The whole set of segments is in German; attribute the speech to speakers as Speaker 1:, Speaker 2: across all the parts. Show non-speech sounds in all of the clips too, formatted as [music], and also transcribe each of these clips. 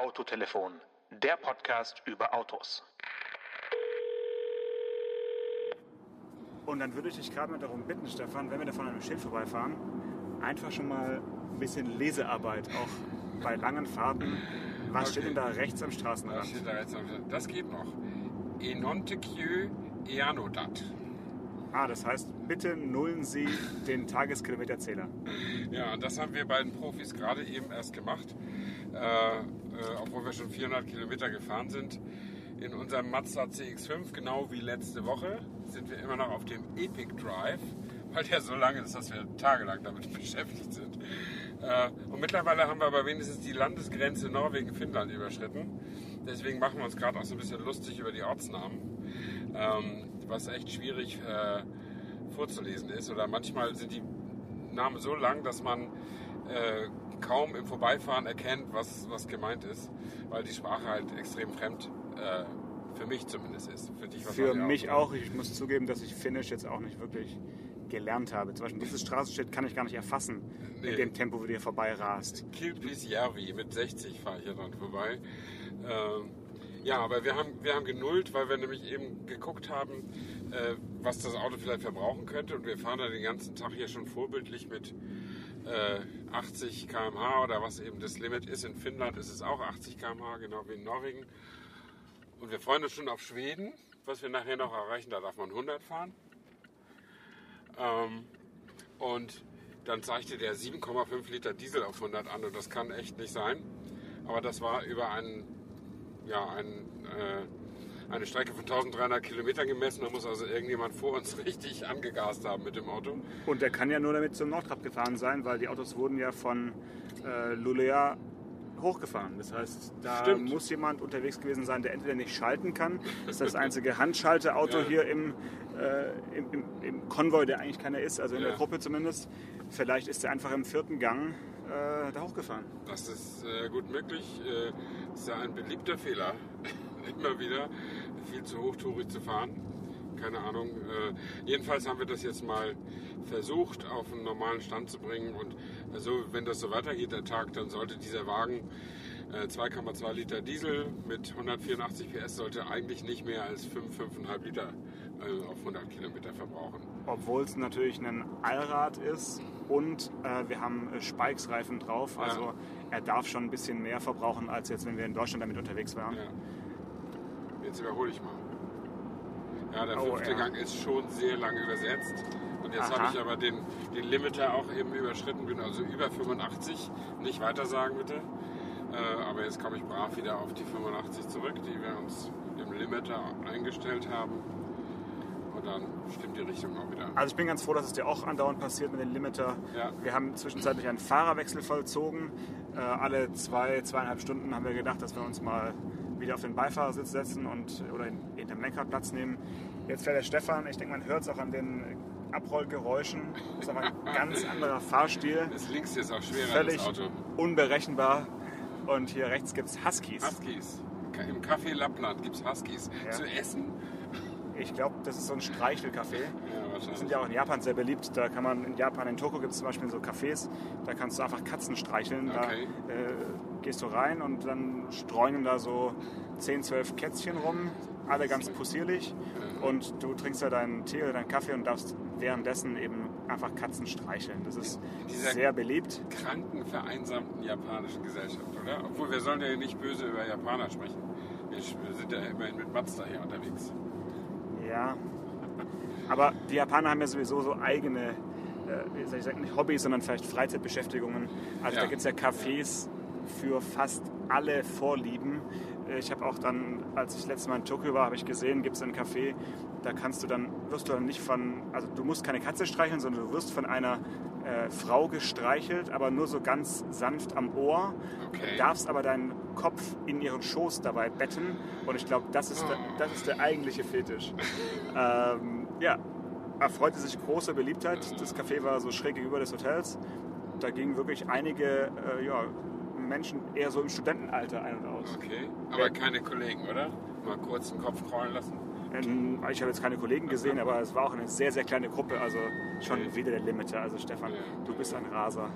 Speaker 1: Autotelefon, der Podcast über Autos.
Speaker 2: Und dann würde ich dich gerade mal darum bitten, Stefan, wenn wir da von einem Schild vorbeifahren, einfach schon mal ein bisschen Lesearbeit, auch bei langen Fahrten. Was
Speaker 3: Okay.
Speaker 2: steht denn da rechts am Straßenrand?
Speaker 3: steht da jetzt am- Das geht noch. Enontequieu Eanodat.
Speaker 2: Ah, das heißt, bitte nullen Sie den Tageskilometerzähler.
Speaker 3: Ja, und das haben wir beiden Profis gerade eben erst gemacht. Äh, äh, obwohl wir schon 400 Kilometer gefahren sind. In unserem Mazda CX5, genau wie letzte Woche, sind wir immer noch auf dem Epic Drive, weil der so lange ist, dass wir tagelang damit [laughs] beschäftigt sind. Äh, und mittlerweile haben wir aber wenigstens die Landesgrenze Norwegen-Finnland überschritten. Deswegen machen wir uns gerade auch so ein bisschen lustig über die Ortsnamen, ähm, was echt schwierig äh, vorzulesen ist. Oder manchmal sind die Namen so lang, dass man äh, kaum im Vorbeifahren erkennt, was, was gemeint ist, weil die Sprache halt extrem fremd äh, für mich zumindest ist. Für dich
Speaker 2: Für
Speaker 3: wahrscheinlich
Speaker 2: mich auch. Ich muss zugeben, dass ich Finnisch jetzt auch nicht wirklich gelernt habe. Zum Beispiel dieses Straßenschild kann ich gar nicht erfassen,
Speaker 3: Nee.
Speaker 2: in dem Tempo, wie du hier vorbei rast.
Speaker 3: Kilpisjärvi mit 60 fahre ich hier dran vorbei. Ähm, ja, aber wir haben, wir haben genullt, weil wir nämlich eben geguckt haben, äh, was das Auto vielleicht verbrauchen könnte. Und wir fahren da den ganzen Tag hier schon vorbildlich mit äh, 80 km/h oder was eben das Limit ist. In Finnland ist es auch 80 km/h, genau wie in Norwegen. Und wir freuen uns schon auf Schweden, was wir nachher noch erreichen. Da darf man 100 fahren. Ähm, und dann zeigte der 7,5 Liter Diesel auf 100 an und das kann echt nicht sein. Aber das war über einen, ja, einen, äh, eine Strecke von 1300 Kilometern gemessen. Da muss also irgendjemand vor uns [laughs] richtig angegast haben mit dem Auto.
Speaker 2: Und der kann ja nur damit zum Nordtrap gefahren sein, weil die Autos wurden ja von äh, Lulea hochgefahren. Das heißt, da
Speaker 3: Stimmt.
Speaker 2: muss jemand unterwegs gewesen sein, der entweder nicht schalten kann. Das ist das [laughs] einzige Handschalteauto
Speaker 3: Ja.
Speaker 2: hier im, äh, im, im, im Konvoi, der eigentlich keiner ist, also in
Speaker 3: Ja.
Speaker 2: der Gruppe zumindest. Vielleicht ist er einfach im vierten Gang äh, da hochgefahren.
Speaker 3: Das ist äh, gut möglich. Äh, ist ja ein beliebter Fehler, [laughs] immer wieder viel zu hochtourig zu fahren. Keine Ahnung. Äh, jedenfalls haben wir das jetzt mal versucht, auf einen normalen Stand zu bringen. Und also, wenn das so weitergeht, der Tag, dann sollte dieser Wagen äh, 2,2 Liter Diesel mit 184 PS sollte eigentlich nicht mehr als 5, 5,5 Liter äh, auf 100 Kilometer verbrauchen.
Speaker 2: Obwohl es natürlich ein Allrad ist und äh, wir haben äh, Spikes-Reifen drauf. Also
Speaker 3: Ja.
Speaker 2: er darf schon ein bisschen mehr verbrauchen, als jetzt, wenn wir in Deutschland damit unterwegs waren.
Speaker 3: Ja. Jetzt überhole ich mal. Ja, der
Speaker 2: Oh,
Speaker 3: fünfte
Speaker 2: ja.
Speaker 3: Gang ist schon sehr lang übersetzt. Und jetzt habe ich aber den, den Limiter auch eben überschritten, bin also über 85. Nicht weiter sagen bitte. Äh, aber jetzt komme ich brav wieder auf die 85 zurück, die wir uns im Limiter eingestellt haben. Und dann stimmt die Richtung auch wieder.
Speaker 2: Also ich bin ganz froh, dass es dir auch andauernd passiert mit dem Limiter.
Speaker 3: Ja.
Speaker 2: Wir haben zwischenzeitlich einen Fahrerwechsel vollzogen. Äh, alle zwei, zweieinhalb Stunden haben wir gedacht, dass wir uns mal wieder auf den Beifahrersitz setzen und oder in, in dem Lenkrad Platz nehmen. Jetzt fährt der Stefan, ich denke, man hört es auch an den Abrollgeräuschen. Das ist aber ein [laughs] ganz anderer Fahrstil.
Speaker 3: Das links ist auch schwerer,
Speaker 2: Völlig
Speaker 3: das Auto.
Speaker 2: unberechenbar. Und hier rechts gibt es Huskies.
Speaker 3: Huskies. Im Café Lappland gibt es Huskies.
Speaker 2: Ja.
Speaker 3: Zu essen.
Speaker 2: Ich glaube, das ist so ein Streichelcafé.
Speaker 3: Ja,
Speaker 2: Die sind ja auch in Japan sehr beliebt. Da kann man in Japan, in Tokio gibt es zum Beispiel so Cafés, da kannst du einfach Katzen streicheln.
Speaker 3: Okay.
Speaker 2: Da äh, gehst du rein und dann streuen da so 10, 12 Kätzchen rum, alle ganz possierlich. Und du trinkst da deinen Tee oder deinen Kaffee und darfst währenddessen eben einfach Katzen streicheln. Das ist sehr beliebt.
Speaker 3: kranken, vereinsamten japanischen Gesellschaft, oder? Obwohl wir sollen ja nicht böse über Japaner sprechen. Wir sind ja immerhin mit Mazda hier unterwegs.
Speaker 2: Ja. Aber die Japaner haben ja sowieso so eigene, äh, wie soll ich sagen, nicht Hobbys, sondern vielleicht Freizeitbeschäftigungen. Also
Speaker 3: Ja.
Speaker 2: da gibt es ja Cafés für fast alle Vorlieben. Äh, Ich habe auch dann, als ich letztes Mal in Tokio war, habe ich gesehen, gibt es ein Café, da kannst du dann, wirst du dann nicht von, also du musst keine Katze streicheln, sondern du wirst von einer äh, Frau gestreichelt, aber nur so ganz sanft am Ohr.
Speaker 3: Okay.
Speaker 2: Darfst aber deinen Kopf in ihren Schoß dabei betten. Und ich glaube, das, ist der-
Speaker 3: Oh.
Speaker 2: das ist der eigentliche Fetisch. [laughs] ähm, ja, erfreute sich großer Beliebtheit. Das Café war so schräg gegenüber des Hotels. Da gingen wirklich einige äh, ja, Menschen eher so im Studentenalter ein und aus.
Speaker 3: Okay. Aber keine Kollegen, oder? Mal kurz den Kopf kraulen lassen.
Speaker 2: Ähm, Ich habe jetzt keine Kollegen gesehen, aber es war auch eine sehr, sehr kleine Gruppe, also schon
Speaker 3: Okay.
Speaker 2: wieder der Limiter. Also Stefan,
Speaker 3: Ja.
Speaker 2: du bist ein Raser.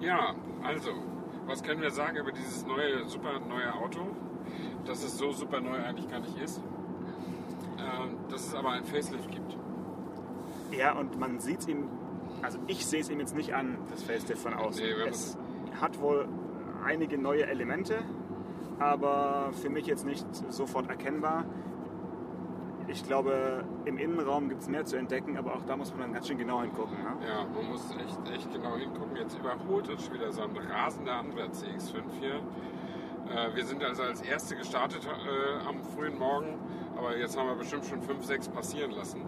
Speaker 3: Ja, also, was können wir sagen über dieses neue, super neue Auto? Dass es so super neu eigentlich gar nicht ist. Ähm, dass es aber ein Facelift gibt.
Speaker 2: Ja, und man sieht es ihm, also ich sehe es ihm jetzt nicht an, das Facelift von außen.
Speaker 3: Nee,
Speaker 2: es hat wohl einige neue Elemente, aber für mich jetzt nicht sofort erkennbar. Ich glaube, im Innenraum gibt es mehr zu entdecken, aber auch da muss man dann ganz schön genau hingucken. Ne?
Speaker 3: Ja, man muss echt, echt genau hingucken. Jetzt überholt uns wieder so ein rasender anderer CX5 hier. Äh, wir sind also als Erste gestartet äh, am frühen Morgen, aber jetzt haben wir bestimmt schon fünf, sechs passieren lassen,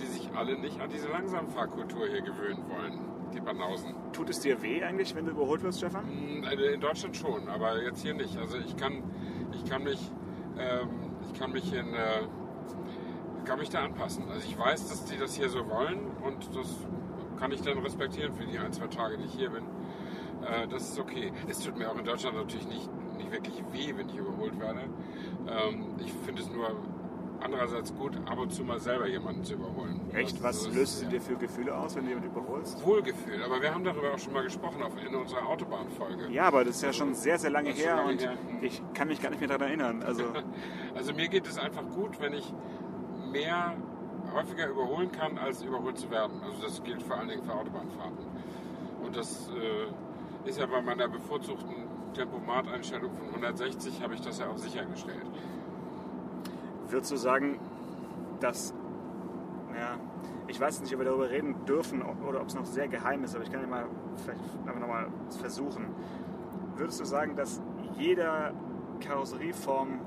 Speaker 3: die sich alle nicht an diese Langsamfahrkultur hier gewöhnen wollen, die Banausen.
Speaker 2: Tut es dir weh eigentlich, wenn du überholt wirst, Stefan?
Speaker 3: Mm, äh, In Deutschland schon, aber jetzt hier nicht. Also ich kann, ich kann mich, ähm, ich kann mich in, äh, kann mich da anpassen. Also ich weiß, dass die das hier so wollen und das kann ich dann respektieren für die ein, zwei Tage, die ich hier bin. Äh, das ist okay. Es tut mir auch in Deutschland natürlich nicht, nicht wirklich weh, wenn ich überholt werde. Ähm, ich finde es nur andererseits gut, ab und zu mal selber jemanden zu überholen.
Speaker 2: Echt? Was
Speaker 3: das-
Speaker 2: löst es dir für Gefühle aus, wenn du jemanden überholst?
Speaker 3: Wohlgefühl, aber wir haben darüber auch schon mal gesprochen auf, in unserer Autobahnfolge.
Speaker 2: Ja, aber das ist ja schon sehr, sehr lange her
Speaker 3: lange
Speaker 2: und
Speaker 3: her.
Speaker 2: ich kann mich gar nicht mehr daran erinnern. Also [laughs]
Speaker 3: Also mir geht es einfach gut, wenn ich mehr, häufiger überholen kann, als überholt zu werden. Also das gilt vor allen Dingen für Autobahnfahrten. Und das äh, ist ja bei meiner bevorzugten Tempomateinstellung von 160 habe ich das ja auch sichergestellt.
Speaker 2: Würdest du sagen, dass, ja, ich weiß nicht, ob wir darüber reden dürfen oder ob es noch sehr geheim ist, aber ich kann ja mal einfach nochmal versuchen. Würdest du sagen, dass jeder Karosserieform,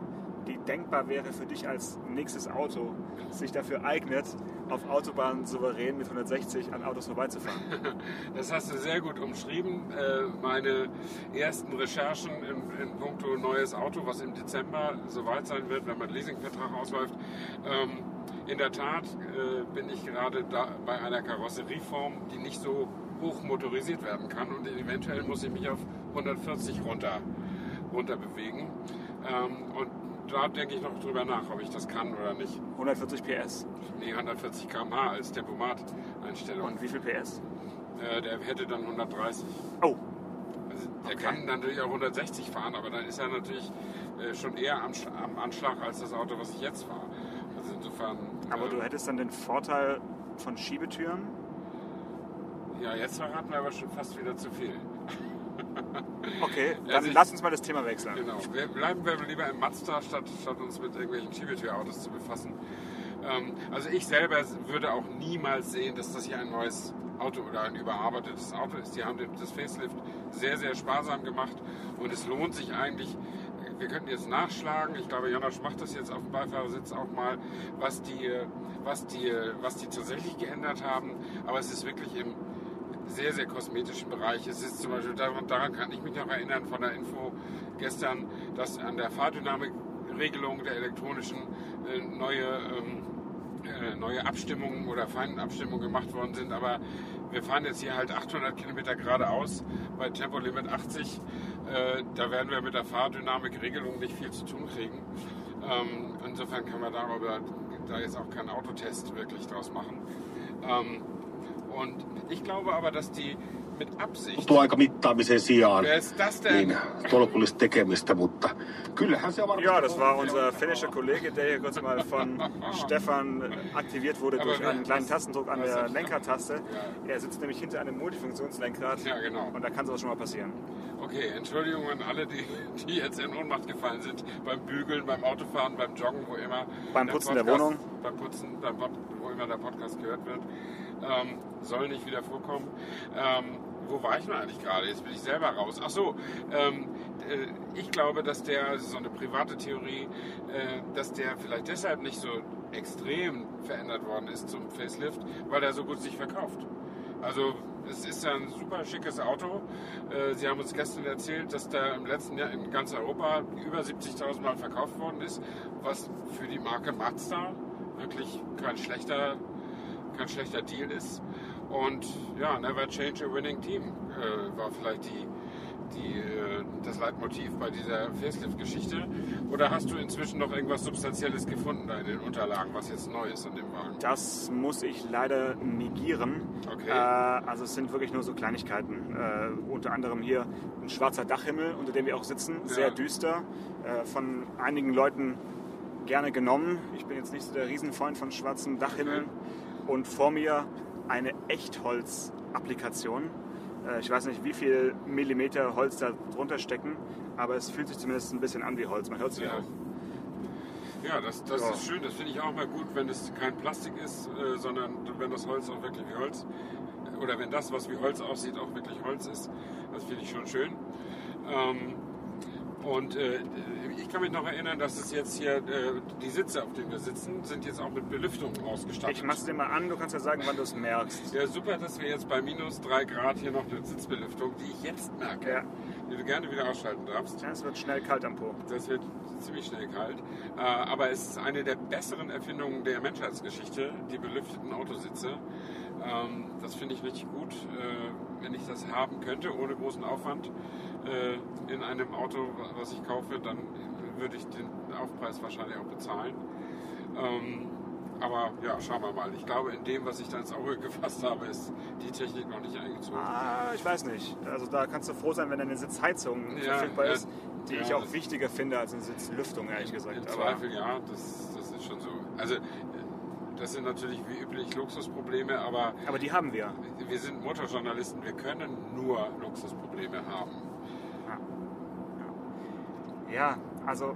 Speaker 2: die denkbar wäre für dich als nächstes Auto, sich dafür eignet, auf Autobahnen souverän mit 160 an Autos vorbeizufahren? [laughs]
Speaker 3: Das hast du sehr gut umschrieben. Äh, Meine ersten Recherchen in, in puncto neues Auto, was im Dezember soweit sein wird, wenn mein Leasingvertrag ausläuft. Ähm, In der Tat äh, bin ich gerade bei einer Karosserieform, die nicht so hoch motorisiert werden kann und eventuell muss ich mich auf 140 runter, runter bewegen. Ähm, Und da denke ich noch drüber nach, ob ich das kann oder nicht.
Speaker 2: 140 PS.
Speaker 3: Nee, 140 km/h als Tempomat-Einstellung.
Speaker 2: Und wie viel PS?
Speaker 3: Äh, der hätte dann 130.
Speaker 2: Oh,
Speaker 3: Also der
Speaker 2: Okay.
Speaker 3: kann natürlich auch 160 fahren, aber dann ist er natürlich äh, schon eher am, am Anschlag als das Auto, was ich jetzt fahre. Also insofern.
Speaker 2: aber
Speaker 3: äh,
Speaker 2: du hättest dann den Vorteil von Schiebetüren.
Speaker 3: Ja, jetzt verraten wir aber schon fast wieder zu viel.
Speaker 2: Okay, dann
Speaker 3: Also ich-
Speaker 2: lass uns mal das Thema wechseln.
Speaker 3: Genau. Wir bleiben wir lieber im Mazda, statt, statt uns mit irgendwelchen Schiebetürautos zu befassen. Ähm, also ich selber würde auch niemals sehen, dass das hier ein neues Auto oder ein überarbeitetes Auto ist. Die haben das Facelift sehr, sehr sparsam gemacht und es lohnt sich eigentlich. Wir könnten jetzt nachschlagen, ich glaube, Janosch macht das jetzt auf dem Beifahrersitz auch mal, was die, was die, was die tatsächlich geändert haben. Aber es ist wirklich im sehr, sehr kosmetischen Bereich. Es ist zum Beispiel, daran, daran kann ich mich noch erinnern von der Info gestern, dass an der Fahrdynamikregelung der elektronischen äh, neue, ähm, äh, neue Abstimmungen oder Feinabstimmungen gemacht worden sind. Aber wir fahren jetzt hier halt 800 Kilometer geradeaus bei Tempolimit 80. Äh, da werden wir mit der Fahrdynamikregelung nicht viel zu tun kriegen. Ähm, insofern kann man darüber da jetzt auch keinen Autotest wirklich draus machen. Ähm, und ich glaube aber, dass die mit Absicht.
Speaker 4: Tuaika mittaamisen sijaan,
Speaker 3: Wer ist das denn?
Speaker 4: niin tolkullista tekemistä, mutta kyllähän se varmasti...
Speaker 2: Ja, das war unser finnischer Kollege, der hier kurz mal von [laughs] Stefan aktiviert wurde
Speaker 3: Aber
Speaker 2: durch einen kleinen Tastendruck an der Lenkertaste.
Speaker 3: Ja.
Speaker 2: Er sitzt nämlich hinter einem Multifunktionslenkrad
Speaker 3: Ja, genau.
Speaker 2: und da kann sowas schon mal passieren.
Speaker 3: Okay, Entschuldigung an alle, die, die jetzt in Ohnmacht gefallen sind. Beim Bügeln, beim Autofahren, beim Joggen, wo immer.
Speaker 2: Beim Putzen der Wohnung.
Speaker 3: Beim Putzen, beim wo immer der Podcast gehört wird. Ähm, soll nicht wieder vorkommen. Ähm, wo war ich denn eigentlich gerade? Jetzt bin ich selber raus. Ach so, ähm, äh, ich glaube, dass der, so eine private Theorie, äh, dass der vielleicht deshalb nicht so extrem verändert worden ist zum Facelift, weil er so gut sich verkauft. Also es ist ja ein super schickes Auto. Äh, Sie haben uns gestern erzählt, dass der im letzten Jahr in ganz Europa über 70.000 Mal verkauft worden ist, was für die Marke Mazda wirklich kein schlechter, kein schlechter Deal ist. Und ja, Never Change a Winning Team äh, war vielleicht die, die, äh, das Leitmotiv bei dieser Facelift-Geschichte? Oder hast du inzwischen noch irgendwas Substanzielles gefunden da in den Unterlagen, was jetzt neu ist an dem Wagen?
Speaker 2: Das muss ich leider negieren.
Speaker 3: Okay.
Speaker 2: Äh, also es sind wirklich nur so Kleinigkeiten. Äh, unter anderem hier ein schwarzer Dachhimmel, unter dem wir auch sitzen, sehr
Speaker 3: Ja.
Speaker 2: düster. Äh, von einigen Leuten gerne genommen. Ich bin jetzt nicht so der Riesenfreund von schwarzen Dachhimmeln. Und vor mir eine Echtholz-Applikation. Äh, ich weiß nicht, wie viel Millimeter Holz da drunter stecken, aber es fühlt sich zumindest ein bisschen an wie Holz. Man hört sich
Speaker 3: Ja.
Speaker 2: auch.
Speaker 3: Ja, das, das
Speaker 2: Ja.
Speaker 3: ist schön. Das finde ich auch mal gut, wenn es kein Plastik ist, äh, sondern wenn das Holz auch wirklich wie Holz oder wenn das, was wie Holz aussieht, auch wirklich Holz ist. Das finde ich schon schön. Ähm, und äh, ich kann mich noch erinnern, dass es jetzt hier, äh, die Sitze, auf denen wir sitzen, sind jetzt auch mit Belüftung ausgestattet.
Speaker 2: Ich mach's dir mal an, du kannst ja sagen, wann du es merkst.
Speaker 3: Ja, super, dass wir jetzt bei minus 3 Grad hier noch eine Sitzbelüftung, die ich jetzt merke,
Speaker 2: Ja.
Speaker 3: die du gerne wieder ausschalten darfst.
Speaker 2: Ja, es wird schnell kalt am Po.
Speaker 3: Das wird ziemlich schnell kalt. Äh, aber es ist eine der besseren Erfindungen der Menschheitsgeschichte, die belüfteten Autositze. Ähm, das finde ich richtig gut. Äh, wenn ich das haben könnte, ohne großen Aufwand, äh, in einem Auto, was ich kaufe, dann würde ich den Aufpreis wahrscheinlich auch bezahlen. Ähm, aber ja, schauen wir mal. Ich glaube, in dem, was ich da ins Auge [laughs] gefasst habe, ist die Technik noch nicht eingezogen.
Speaker 2: Ah, ich weiß nicht. Also da kannst du froh sein, wenn eine Sitzheizung
Speaker 3: Ja,
Speaker 2: verfügbar
Speaker 3: ja.
Speaker 2: ist, die
Speaker 3: Ja,
Speaker 2: ich auch wichtiger finde als eine Sitzlüftung, ehrlich gesagt.
Speaker 3: Im Zweifel ja, das, das ist schon so. Also das sind natürlich wie üblich Luxusprobleme, aber
Speaker 2: aber die haben wir.
Speaker 3: wir sind Motorjournalisten, wir können nur Luxusprobleme haben.
Speaker 2: Ja, also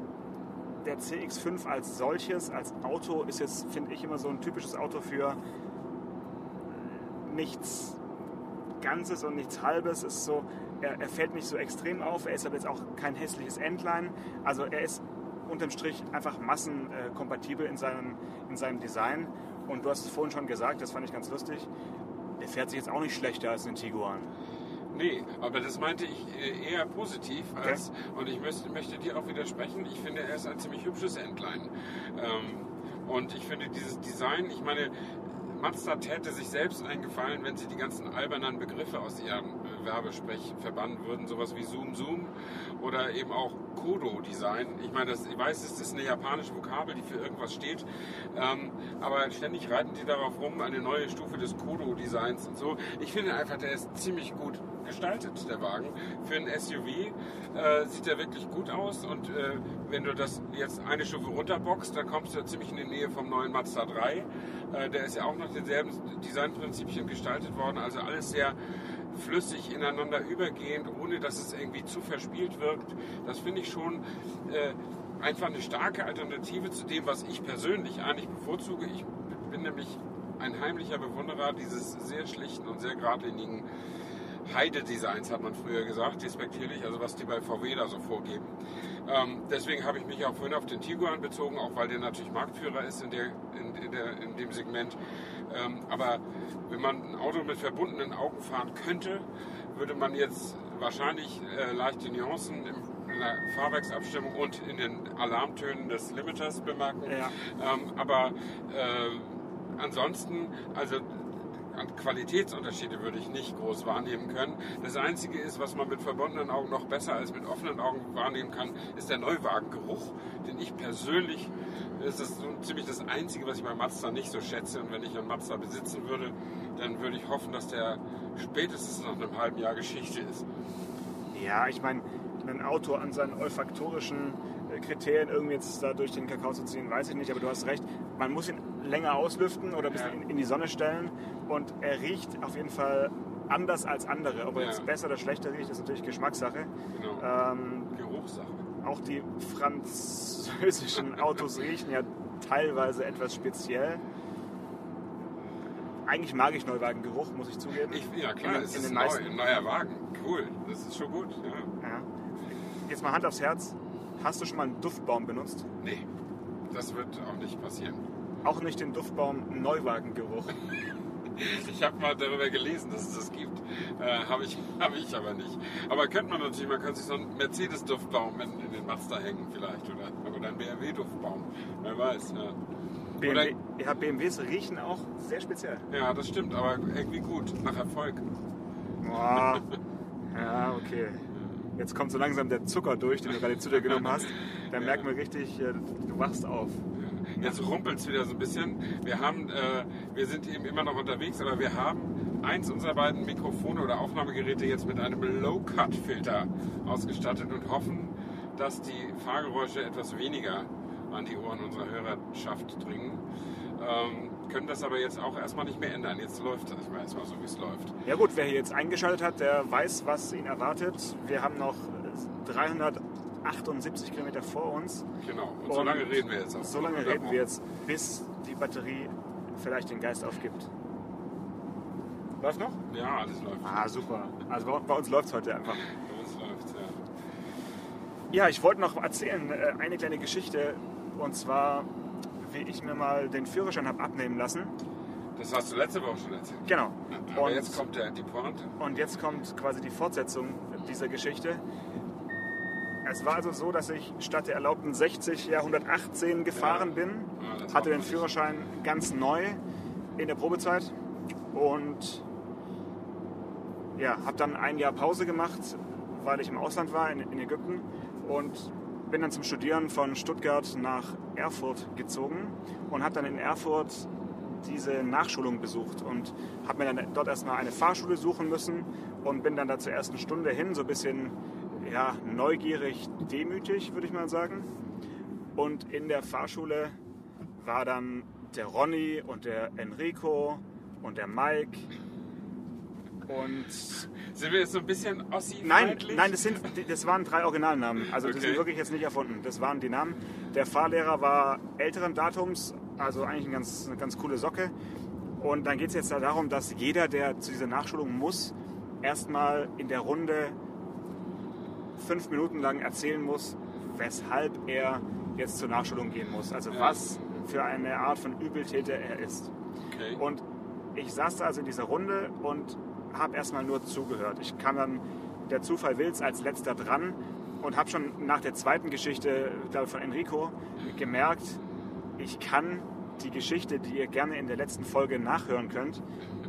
Speaker 2: der CX5 als solches, als Auto, ist jetzt, finde ich, immer so ein typisches Auto für nichts Ganzes und nichts Halbes. Ist so, er, er fällt nicht so extrem auf, er ist aber jetzt auch kein hässliches Endline. Also er ist unterm Strich einfach massenkompatibel in seinem, in seinem Design. Und du hast es vorhin schon gesagt, das fand ich ganz lustig. Der fährt sich jetzt auch nicht schlechter als ein Tiguan.
Speaker 3: Nee, aber das meinte ich äh, eher positiv
Speaker 2: Okay.
Speaker 3: als, und ich möchte, möchte dir auch widersprechen, ich finde, er ist ein ziemlich hübsches Endline. Ähm, und ich finde dieses Design, ich meine, Mazda täte sich selbst eingefallen, wenn sie die ganzen albernen Begriffe aus ihrem äh, Werbesprech verbannen würden, sowas wie Zoom Zoom oder eben auch Kodo-Design. Ich meine, das, ich weiß, es ist eine japanische Vokabel, die für irgendwas steht, ähm, aber ständig reiten die darauf rum, eine neue Stufe des Kodo-Designs und so. Ich finde einfach, der ist ziemlich gut gestaltet, der Wagen. Für ein SUV äh, sieht er wirklich gut aus und äh, wenn du das jetzt eine Stufe runterboxst, dann kommst du ziemlich in die Nähe vom neuen Mazda 3. Äh, der ist ja auch nach denselben Designprinzipien gestaltet worden, also alles sehr flüssig ineinander übergehend, ohne dass es irgendwie zu verspielt wirkt. Das finde ich schon äh, einfach eine starke Alternative zu dem, was ich persönlich eigentlich bevorzuge. Ich bin nämlich ein heimlicher Bewunderer dieses sehr schlichten und sehr geradlinigen Heide-Designs, hat man früher gesagt, despektierlich, also was die bei VW da so vorgeben. Ähm, deswegen habe ich mich auch vorhin auf den Tiguan bezogen, auch weil der natürlich Marktführer ist in, der, in, in, der, in dem Segment. Ähm, aber wenn man ein Auto mit verbundenen Augen fahren könnte, würde man jetzt wahrscheinlich äh, leichte Nuancen im, in der Fahrwerksabstimmung und in den Alarmtönen des Limiters bemerken.
Speaker 2: Ja.
Speaker 3: Ähm, aber äh, ansonsten, also Qualitätsunterschiede würde ich nicht groß wahrnehmen können. Das Einzige ist, was man mit verbundenen Augen noch besser als mit offenen Augen wahrnehmen kann, ist der Neuwagengeruch, den ich persönlich, das ist so ziemlich das Einzige, was ich bei Mazda nicht so schätze. Und wenn ich einen Mazda besitzen würde, dann würde ich hoffen, dass der spätestens nach einem halben Jahr Geschichte ist.
Speaker 2: Ja, ich meine, ein Auto an seinen olfaktorischen äh, Kriterien irgendwie jetzt da durch den Kakao zu ziehen, weiß ich nicht, aber du hast recht. Man muss ihn länger auslüften oder ein bisschen in, in die Sonne stellen und er riecht auf jeden Fall anders als andere. Ob er
Speaker 3: Ja.
Speaker 2: jetzt besser oder schlechter riecht, ist natürlich Geschmackssache.
Speaker 3: Genau.
Speaker 2: Ähm,
Speaker 3: Geruchssache.
Speaker 2: auch die französischen [laughs] Autos riechen ja teilweise etwas speziell. Eigentlich mag ich Neuwagengeruch, muss ich zugeben.
Speaker 3: Ich, ja klar,
Speaker 2: in,
Speaker 3: es
Speaker 2: in
Speaker 3: ist
Speaker 2: den
Speaker 3: neu,
Speaker 2: meisten.
Speaker 3: ein neuer Wagen. Cool, das ist schon gut. Ja.
Speaker 2: Ja. Jetzt mal Hand aufs Herz. Hast du schon mal einen Duftbaum benutzt?
Speaker 3: Nee, das wird auch nicht passieren.
Speaker 2: Auch nicht den Duftbaum Neuwagengeruch. [laughs]
Speaker 3: Ich habe mal darüber gelesen, dass es das gibt. Äh, habe ich, hab ich aber nicht. Aber könnte man natürlich, man könnte sich so einen Mercedes-Duftbaum in, in den Mazda hängen vielleicht oder, oder einen BMW-Duftbaum. Wer weiß. Ja.
Speaker 2: BMW, ja, BMWs riechen auch sehr speziell.
Speaker 3: ja, das stimmt, aber irgendwie gut, nach Erfolg.
Speaker 2: Boah. [laughs] Ja, okay. jetzt kommt so langsam der Zucker durch, den du gerade zu dir genommen hast. Da [laughs] merkt man richtig, äh, du wachst auf.
Speaker 3: Jetzt rumpelt es wieder so ein bisschen. Wir, haben, äh, wir sind eben immer noch unterwegs, aber wir haben eins unserer beiden Mikrofone oder Aufnahmegeräte jetzt mit einem Low-Cut-Filter ausgestattet und hoffen, dass die Fahrgeräusche etwas weniger an die Ohren unserer Hörerschaft dringen. Ähm, können das aber jetzt auch erstmal nicht mehr ändern. Jetzt läuft das erstmal so, wie es läuft.
Speaker 2: Ja gut, wer hier jetzt eingeschaltet hat, der weiß, was ihn erwartet. Wir haben noch 378 Kilometer vor uns.
Speaker 3: Genau, und, so lange reden wir jetzt auch.
Speaker 2: So lange reden wir jetzt, bis die Batterie vielleicht den Geist aufgibt. Läuft noch?
Speaker 3: Ja, alles läuft.
Speaker 2: Ah, super. Also bei, bei uns läuft es heute einfach.
Speaker 3: Bei uns läuft ja.
Speaker 2: Ja, ich wollte noch erzählen, äh, eine kleine Geschichte. Und zwar, wie ich mir mal den Führerschein habe abnehmen lassen.
Speaker 3: Das hast du letzte Woche schon erzählt.
Speaker 2: Genau.
Speaker 3: Aber
Speaker 2: Und-
Speaker 3: jetzt kommt der, die Pointe.
Speaker 2: Und jetzt kommt quasi die Fortsetzung dieser Geschichte. Es war also so, dass ich statt der erlaubten 60 ja 118 gefahren
Speaker 3: Ja.
Speaker 2: bin,
Speaker 3: Ja,
Speaker 2: hatte den Führerschein ganz neu in der Probezeit und ja, habe dann ein Jahr Pause gemacht, weil ich im Ausland war, in, in Ägypten und bin dann zum Studieren von Stuttgart nach Erfurt gezogen und habe dann in Erfurt diese Nachschulung besucht und habe mir dann dort erstmal eine Fahrschule suchen müssen und bin dann da zur ersten Stunde hin, so ein bisschen ja, neugierig, demütig, würde ich mal sagen. Und in der Fahrschule war dann der Ronny und der Enrico und der Mike und
Speaker 3: Sind wir jetzt so ein bisschen ossi
Speaker 2: Nein, nein, das, sind, das waren drei Originalnamen. Also die
Speaker 3: Okay.
Speaker 2: sind wirklich jetzt nicht erfunden. Das waren die Namen. Der Fahrlehrer war älteren Datums, also eigentlich eine ganz, eine ganz coole Socke. Und dann geht es jetzt da darum, dass jeder, der zu dieser Nachschulung muss, erstmal in der Runde fünf Minuten lang erzählen muss, weshalb er jetzt zur Nachschulung gehen muss. Also
Speaker 3: Ja.
Speaker 2: was für eine Art von Übeltäter er ist.
Speaker 3: Okay.
Speaker 2: Und ich saß da also in dieser Runde und habe erstmal nur zugehört. Ich kam dann, der Zufall will's, als letzter dran und habe schon nach der zweiten Geschichte, glaube von Enrico gemerkt, ich kann die Geschichte, die ihr gerne in der letzten Folge nachhören könnt,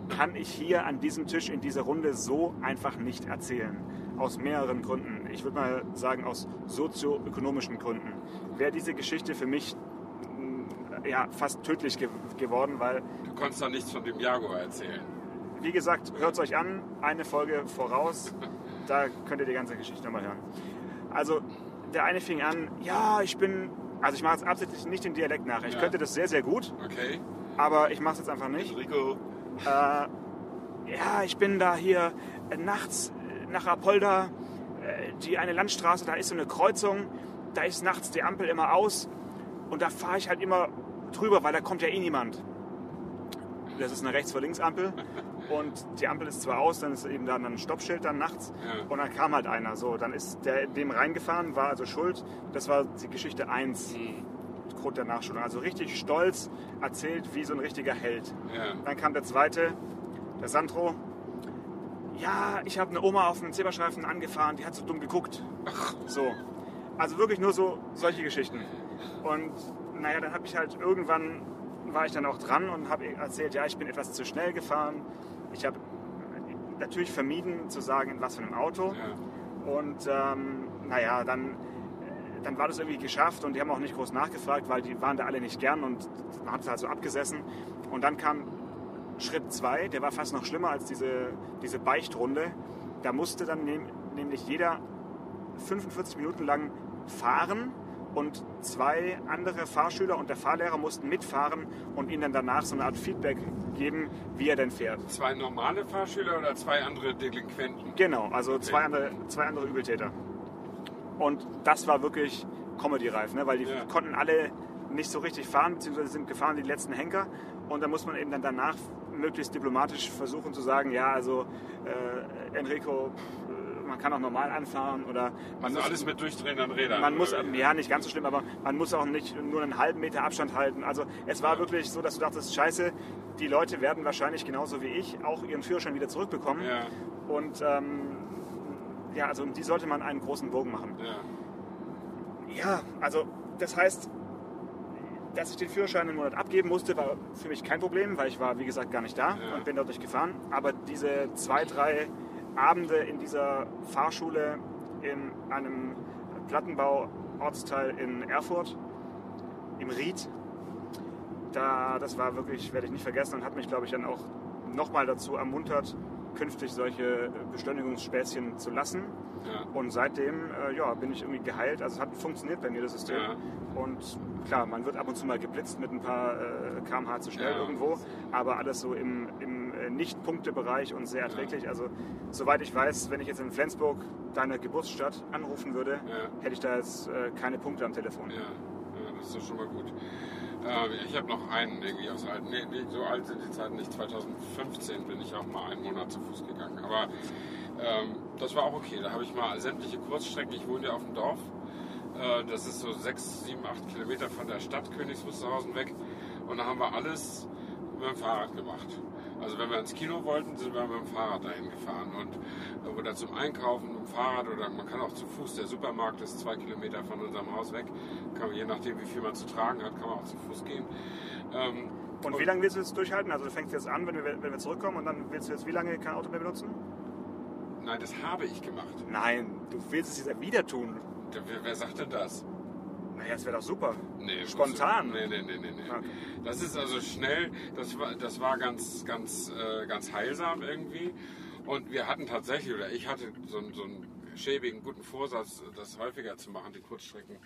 Speaker 2: kann ich hier an diesem Tisch in dieser Runde so einfach nicht erzählen. Aus mehreren Gründen. Ich würde mal sagen, aus sozioökonomischen Gründen. Wäre diese Geschichte für mich mh, ja, fast tödlich ge geworden, weil
Speaker 3: Du konntest doch nichts von dem Jaguar erzählen.
Speaker 2: wie gesagt, hört es euch an, eine Folge voraus, [laughs] da könnt ihr die ganze Geschichte nochmal hören. Also, der eine fing an, ja, ich bin, also ich mache jetzt absichtlich nicht den Dialekt nach. Ich
Speaker 3: Ja.
Speaker 2: könnte das sehr, sehr gut,
Speaker 3: Okay.
Speaker 2: aber ich mache es jetzt einfach nicht.
Speaker 3: Rico.
Speaker 2: Äh, ja, ich bin da hier äh, nachts äh, nach Apolda, die eine Landstraße, da ist so eine Kreuzung, da ist nachts die Ampel immer aus und da fahre ich halt immer drüber, weil da kommt ja eh niemand. Das ist eine Rechts- vor Links-Ampel [laughs] und die Ampel ist zwar aus, dann ist eben da ein Stoppschild dann nachts
Speaker 3: Ja.
Speaker 2: und dann kam halt einer. So, dann ist der dem reingefahren, war also schuld. Das war die Geschichte 1, Grund der Nachschulung. Also richtig stolz erzählt wie so ein richtiger Held.
Speaker 3: Ja.
Speaker 2: Dann kam der zweite, der Sandro. Ja, ich habe eine Oma auf dem Zebrastreifen angefahren, die hat so dumm geguckt. So. Also wirklich nur so solche Geschichten. Und naja, dann habe ich halt irgendwann war ich dann auch dran und habe erzählt, ja, ich bin etwas zu schnell gefahren. Ich habe natürlich vermieden zu sagen, in was für einem Auto.
Speaker 3: Ja.
Speaker 2: Und ähm, naja, dann, dann war das irgendwie geschafft und die haben auch nicht groß nachgefragt, weil die waren da alle nicht gern und man hat es halt so abgesessen. Und dann kam Schritt 2, der war fast noch schlimmer als diese, diese Beichtrunde. Da musste dann nehm, nämlich jeder 45 Minuten lang fahren und zwei andere Fahrschüler und der Fahrlehrer mussten mitfahren und ihnen dann danach so eine Art Feedback geben, wie er denn fährt.
Speaker 3: Zwei normale Fahrschüler oder zwei andere Delinquenten?
Speaker 2: Genau, also zwei, andere, zwei andere Übeltäter. Und das war wirklich Comedy-reif, ne? weil die
Speaker 3: Ja.
Speaker 2: konnten alle nicht so richtig fahren, beziehungsweise sind gefahren die letzten Henker. Und da muss man eben dann danach möglichst diplomatisch versuchen zu sagen, ja, also äh, Enrico, äh, man kann auch normal anfahren oder man
Speaker 3: Also
Speaker 2: muss,
Speaker 3: alles mit durchdrehenden Rädern?
Speaker 2: man muss,
Speaker 3: wie?
Speaker 2: ja, nicht ganz so schlimm, aber man muss auch nicht nur einen halben Meter Abstand halten. Also es war wirklich so, dass du dachtest, scheiße, die Leute werden wahrscheinlich genauso wie ich auch ihren Führerschein wieder zurückbekommen.
Speaker 3: Ja,
Speaker 2: Und ähm, ja, also um die sollte man einen großen Bogen machen.
Speaker 3: ja.
Speaker 2: Ja, also das heißt, dass ich den Führerschein einen Monat abgeben musste, war für mich kein Problem, weil ich war, wie gesagt, gar nicht da
Speaker 3: Ja.
Speaker 2: und bin dort nicht gefahren. Aber diese zwei, drei Abende in dieser Fahrschule in einem Plattenbau-Ortsteil in Erfurt, im Ried. Da, das war wirklich, werde ich nicht vergessen und hat mich, glaube ich, dann auch nochmal dazu ermuntert, künftig solche Beschleunigungsspäßchen zu lassen.
Speaker 3: Ja.
Speaker 2: Und seitdem äh, ja, bin ich irgendwie geheilt. Also es hat funktioniert bei mir das System.
Speaker 3: Ja.
Speaker 2: Und klar, man wird ab und zu mal geblitzt mit ein paar äh, kmh zu schnell
Speaker 3: Ja.
Speaker 2: irgendwo, aber alles so im, im äh, Nicht-Punkte-Bereich und sehr erträglich. Also soweit ich weiß, wenn ich jetzt in Flensburg, deine Geburtsstadt, anrufen würde,
Speaker 3: Ja.
Speaker 2: hätte ich da jetzt äh, keine Punkte am Telefon.
Speaker 3: Ja, ja, das ist doch schon mal gut. Ähm, ich habe noch einen irgendwie aus alten, nee, nee, so alt sind die Zeiten nicht. 2015 bin ich auch mal einen Monat zu Fuß gegangen. Aber ähm, das war auch okay. Da habe ich mal sämtliche Kurzstrecken, ich wohne ja auf dem Dorf. Äh, das ist so 6, 7, 8 Kilometer von der Stadt Königs Wusterhausen weg. Und da haben wir alles mit dem Fahrrad gemacht. Also wenn wir ins Kino wollten, sind wir mit dem Fahrrad dahin gefahren. Und äh, oder zum Einkaufen mit dem Fahrrad oder man kann auch zu Fuß. Der Supermarkt ist zwei Kilometer von unserem Haus weg. Kann man, je nachdem, wie viel man zu tragen hat, kann man auch zu Fuß gehen. Ähm,
Speaker 2: Und wie lange willst du jetzt durchhalten? Also du fängst jetzt an, wenn wir, wenn wir zurückkommen und dann willst du jetzt wie lange kein Auto mehr benutzen?
Speaker 3: Nein, das habe ich gemacht.
Speaker 2: Nein, du willst es jetzt wieder tun.
Speaker 3: Wer, wer sagt denn das?
Speaker 2: Naja, das wäre doch super.
Speaker 3: Nee,
Speaker 2: Spontan.
Speaker 3: Nee, nee, nee, nee, nee.
Speaker 2: Okay.
Speaker 3: Das ist also schnell, das war, das war ganz, ganz, äh, ganz heilsam irgendwie. Und wir hatten tatsächlich, oder ich hatte so, einen- so einen schäbigen, guten Vorsatz, das häufiger zu machen, die Kurzstrecken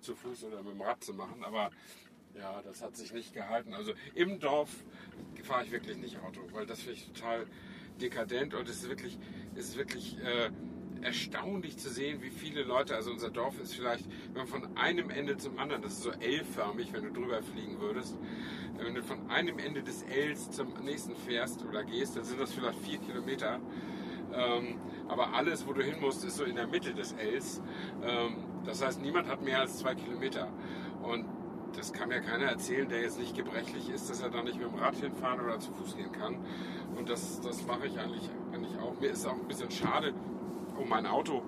Speaker 3: zu Fuß oder mit dem Rad zu machen. Aber ja, das hat sich nicht gehalten. Also im Dorf fahre ich wirklich nicht Auto, weil das finde ich total dekadent und es ist wirklich, ist wirklich äh, erstaunlich zu sehen, wie viele Leute, also unser Dorf ist vielleicht, wenn man von einem Ende zum anderen, das ist so L-förmig, wenn du drüber fliegen würdest, wenn du von einem Ende des Ls zum nächsten fährst oder gehst, dann sind das vielleicht vier Kilometer. Ähm, aber alles, wo du hin musst, ist so in der Mitte des Ls. Ähm, das heißt, niemand hat mehr als zwei Kilometer. Und das kann mir keiner erzählen, der jetzt nicht gebrechlich ist, dass er da nicht mit dem Rad hinfahren oder zu Fuß gehen kann. Und das, das mache ich eigentlich, eigentlich auch. Mir ist auch ein bisschen schade um mein Auto,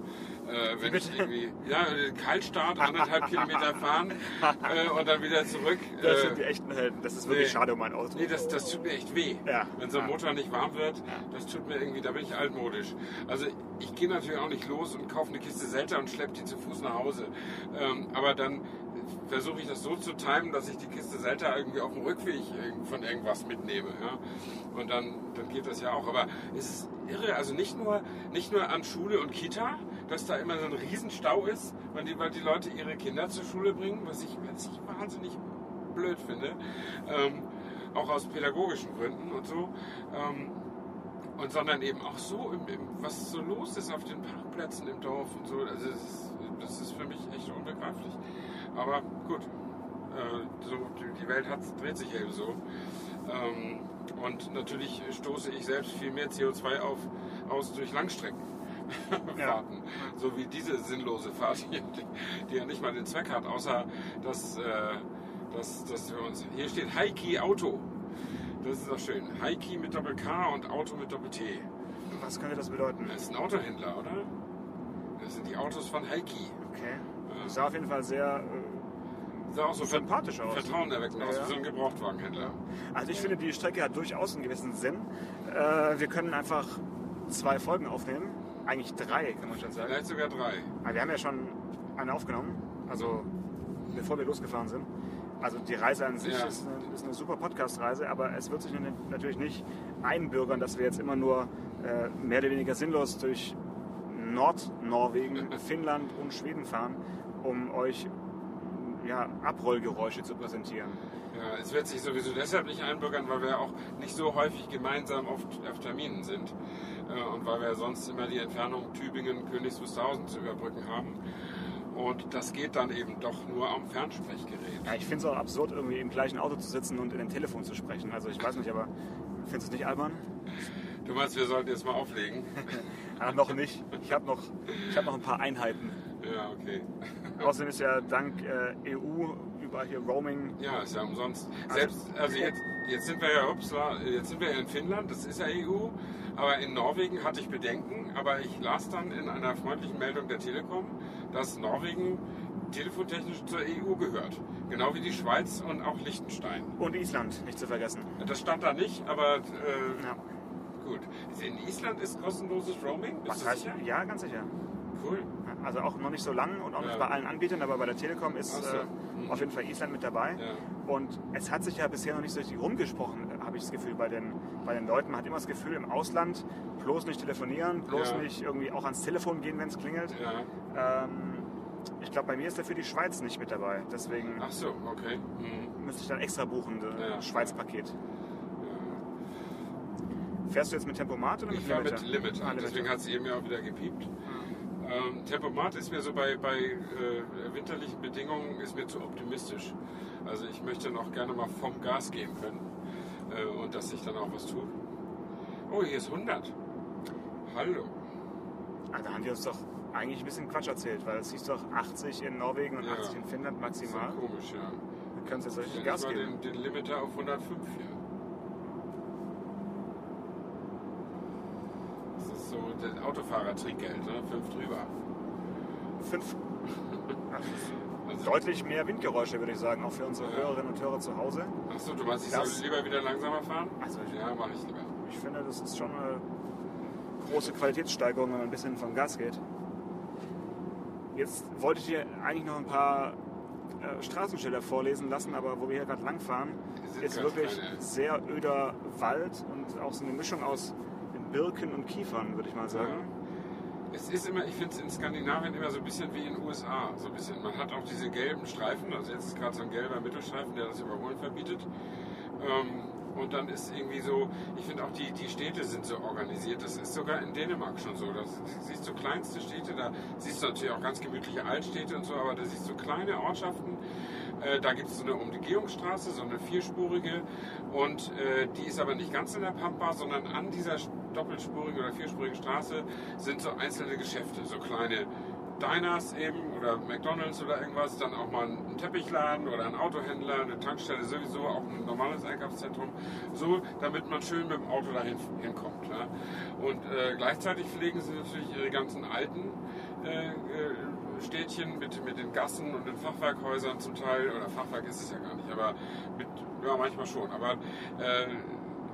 Speaker 3: äh, wenn ich irgendwie ja, Kaltstart, [laughs] anderthalb Kilometer fahren äh, und dann wieder zurück.
Speaker 2: Das
Speaker 3: äh,
Speaker 2: sind die echten Helden. Das ist wirklich
Speaker 3: nee.
Speaker 2: schade um mein Auto.
Speaker 3: Nee, das, das tut mir echt weh.
Speaker 2: Ja.
Speaker 3: Wenn so ein. Motor nicht warm wird, das tut mir irgendwie, da bin ich altmodisch. Also ich gehe natürlich auch nicht los und kaufe eine Kiste Selter und schleppe die zu Fuß nach Hause. Ähm, aber dann versuche ich das so zu timen, dass ich die Kiste Selter irgendwie auf dem Rückweg von irgendwas mitnehme. Ja? Und dann, dann geht das ja auch. Aber es ist irre, also nicht nur, nicht nur an Schule und Kita, dass da immer so ein Riesenstau ist, weil die, weil die Leute ihre Kinder zur Schule bringen, was ich, was ich wahnsinnig blöd finde. Ähm, auch aus pädagogischen Gründen und so. Ähm, und sondern eben auch so, im, im, was so los ist auf den Parkplätzen im Dorf und so. Also das, ist, das ist für mich echt unbegreiflich. Aber gut, äh, so, die- die Welt hat, dreht sich eben so. Ähm, und natürlich stoße ich selbst viel mehr CO2 auf, aus durch Langstreckenfahrten.
Speaker 2: Ja.
Speaker 3: So wie diese sinnlose Fahrt hier, die, die ja nicht mal den Zweck hat, außer dass, äh, dass, dass wir uns. Hier steht Heiki Auto. Das ist doch schön. Heiki mit Doppel-K und Auto mit Doppel-T.
Speaker 2: Was könnte das bedeuten?
Speaker 3: Das ist ein Autohändler, oder? Das sind die Autos von Heiki.
Speaker 2: Okay. Das sah auf jeden Fall sehr. Äh,
Speaker 3: Sah auch so
Speaker 2: Sympathisch aus.
Speaker 3: vertrauenerweckend aus,
Speaker 2: Ja.
Speaker 3: wie so ein Gebrauchtwagenhändler.
Speaker 2: Also ich finde, die Strecke hat durchaus einen gewissen Sinn. Äh, wir können einfach zwei Folgen aufnehmen. Eigentlich drei, kann man schon sagen.
Speaker 3: Vielleicht sogar drei.
Speaker 2: Aber wir haben ja schon eine aufgenommen, also bevor wir losgefahren sind. Also die Reise an sich
Speaker 3: Ja.
Speaker 2: ist, eine, ist eine super Podcast-Reise, aber es wird sich natürlich nicht einbürgern, dass wir jetzt immer nur äh, mehr oder weniger sinnlos durch Nordnorwegen, [laughs] Finnland und Schweden fahren, um euch ja, Abrollgeräusche zu präsentieren.
Speaker 3: Ja, es wird sich sowieso deshalb nicht einbürgern, weil wir auch nicht so häufig gemeinsam auf, auf Terminen sind. Äh, und weil wir sonst immer die Entfernung Tübingen, Königs Wusterhausen zu überbrücken haben. Und das geht dann eben doch nur am Fernsprechgerät.
Speaker 2: Ja, ich finde es auch absurd, irgendwie im gleichen Auto zu sitzen und in den Telefon zu sprechen. Also ich weiß nicht, aber findest du es nicht albern?
Speaker 3: Du meinst, wir sollten jetzt mal auflegen? [laughs]
Speaker 2: Ah, noch nicht. Ich habe noch, ich hab noch ein paar Einheiten.
Speaker 3: Ja, okay. [laughs]
Speaker 2: Außerdem ist ja dank äh, EU überall hier Roaming.
Speaker 3: Ja, ist ja umsonst. Selbst, also jetzt, jetzt sind wir ja, upsla, jetzt sind wir ja in Finnland, das ist ja EU, aber in Norwegen hatte ich Bedenken, aber ich las dann in einer freundlichen Meldung der Telekom, dass Norwegen telefontechnisch zur EU gehört. Genau wie die Schweiz und auch Liechtenstein.
Speaker 2: Und Island, nicht zu vergessen.
Speaker 3: Das stand da nicht, aber äh,
Speaker 2: Ja.
Speaker 3: gut. In Island ist kostenloses Roaming? Bist
Speaker 2: Was heißt?
Speaker 3: sicher?
Speaker 2: Ja, ganz sicher.
Speaker 3: Cool.
Speaker 2: Also auch noch nicht so lang und auch nicht
Speaker 3: Ja.
Speaker 2: bei allen Anbietern, aber bei der Telekom ist
Speaker 3: so.
Speaker 2: äh,
Speaker 3: Mhm.
Speaker 2: auf jeden Fall Island mit dabei.
Speaker 3: Ja.
Speaker 2: Und es hat sich ja bisher noch nicht so richtig rumgesprochen, habe ich das Gefühl, bei den, bei den Leuten. Man hat immer das Gefühl, im Ausland bloß nicht telefonieren, bloß
Speaker 3: Ja.
Speaker 2: nicht irgendwie auch ans Telefon gehen, wenn es klingelt. Ähm, ich glaube, bei mir ist dafür die Schweiz nicht mit dabei. Deswegen
Speaker 3: Ach so, okay. Mhm.
Speaker 2: müsste ich dann extra buchen, das. Schweiz-Paket. Fährst du jetzt mit Tempomat oder mit
Speaker 3: Ich war
Speaker 2: Limiter?
Speaker 3: mit Limit,
Speaker 2: Ah, Limiter.
Speaker 3: deswegen hat es eben ja auch wieder gepiept. Ähm, Tempomat ist mir so bei, bei äh, winterlichen Bedingungen ist mir zu optimistisch. Also ich möchte noch gerne mal vom Gas gehen können äh, und dass sich dann auch was tut. Oh, hier ist 100. Hallo.
Speaker 2: Ah, da haben die uns doch eigentlich ein bisschen Quatsch erzählt, weil es hieß doch 80 in Norwegen und
Speaker 3: Ja.
Speaker 2: 80 in Finnland
Speaker 3: Das ist
Speaker 2: maximal.
Speaker 3: komisch, ja.
Speaker 2: Können sie jetzt richtig Gas geben.
Speaker 3: den, den Limiter auf 105 hier. Das ist so das Autofahrer-Trinkgeld, ne? 5 drüber.
Speaker 2: Fünf. [laughs]
Speaker 3: Also,
Speaker 2: deutlich mehr Windgeräusche, würde ich sagen, auch für unsere Hörerinnen und Hörer zu Hause.
Speaker 3: Achso, du meinst, ich
Speaker 2: Das-
Speaker 3: soll lieber wieder langsamer fahren?
Speaker 2: Also ich,
Speaker 3: Ja, mache ich lieber.
Speaker 2: ich finde, das ist schon eine große Qualitätssteigerung, wenn man ein bisschen vom Gas geht. Jetzt wollte ich dir eigentlich noch ein paar äh, Straßenschilder vorlesen lassen, aber wo wir hier gerade langfahren, ist wirklich
Speaker 3: kleine.
Speaker 2: sehr öder Wald und auch so eine Mischung aus Birken und Kiefern, würde ich mal sagen.
Speaker 3: Es ist immer, ich finde es in Skandinavien immer so ein bisschen wie in den USA. So ein bisschen. Man hat auch diese gelben Streifen, also jetzt ist gerade so ein gelber Mittelstreifen, der das Überholen verbietet. Ähm, und dann ist irgendwie so, ich finde auch die, die Städte sind so organisiert. Das ist sogar in Dänemark schon so. Das, siehst du kleinste Städte, da siehst du natürlich auch ganz gemütliche Altstädte und so, aber da siehst du kleine Ortschaften. Äh, da gibt es so eine Umgehungsstraße, so eine vierspurige. Und äh, die ist aber nicht ganz in der Pampa, sondern an dieser doppelspurigen oder vierspurigen Straße sind so einzelne Geschäfte, so kleine Diners eben oder McDonalds oder irgendwas, dann auch mal ein Teppichladen oder ein Autohändler, eine Tankstelle sowieso, auch ein normales Einkaufszentrum, so damit man schön mit dem Auto dahin hinkommt. Ja. Und äh, gleichzeitig pflegen sie natürlich ihre ganzen alten äh, äh, Städtchen mit, mit den Gassen und den Fachwerkhäusern zum Teil, oder Fachwerk ist es ja gar nicht, aber mit, ja manchmal schon, aber äh,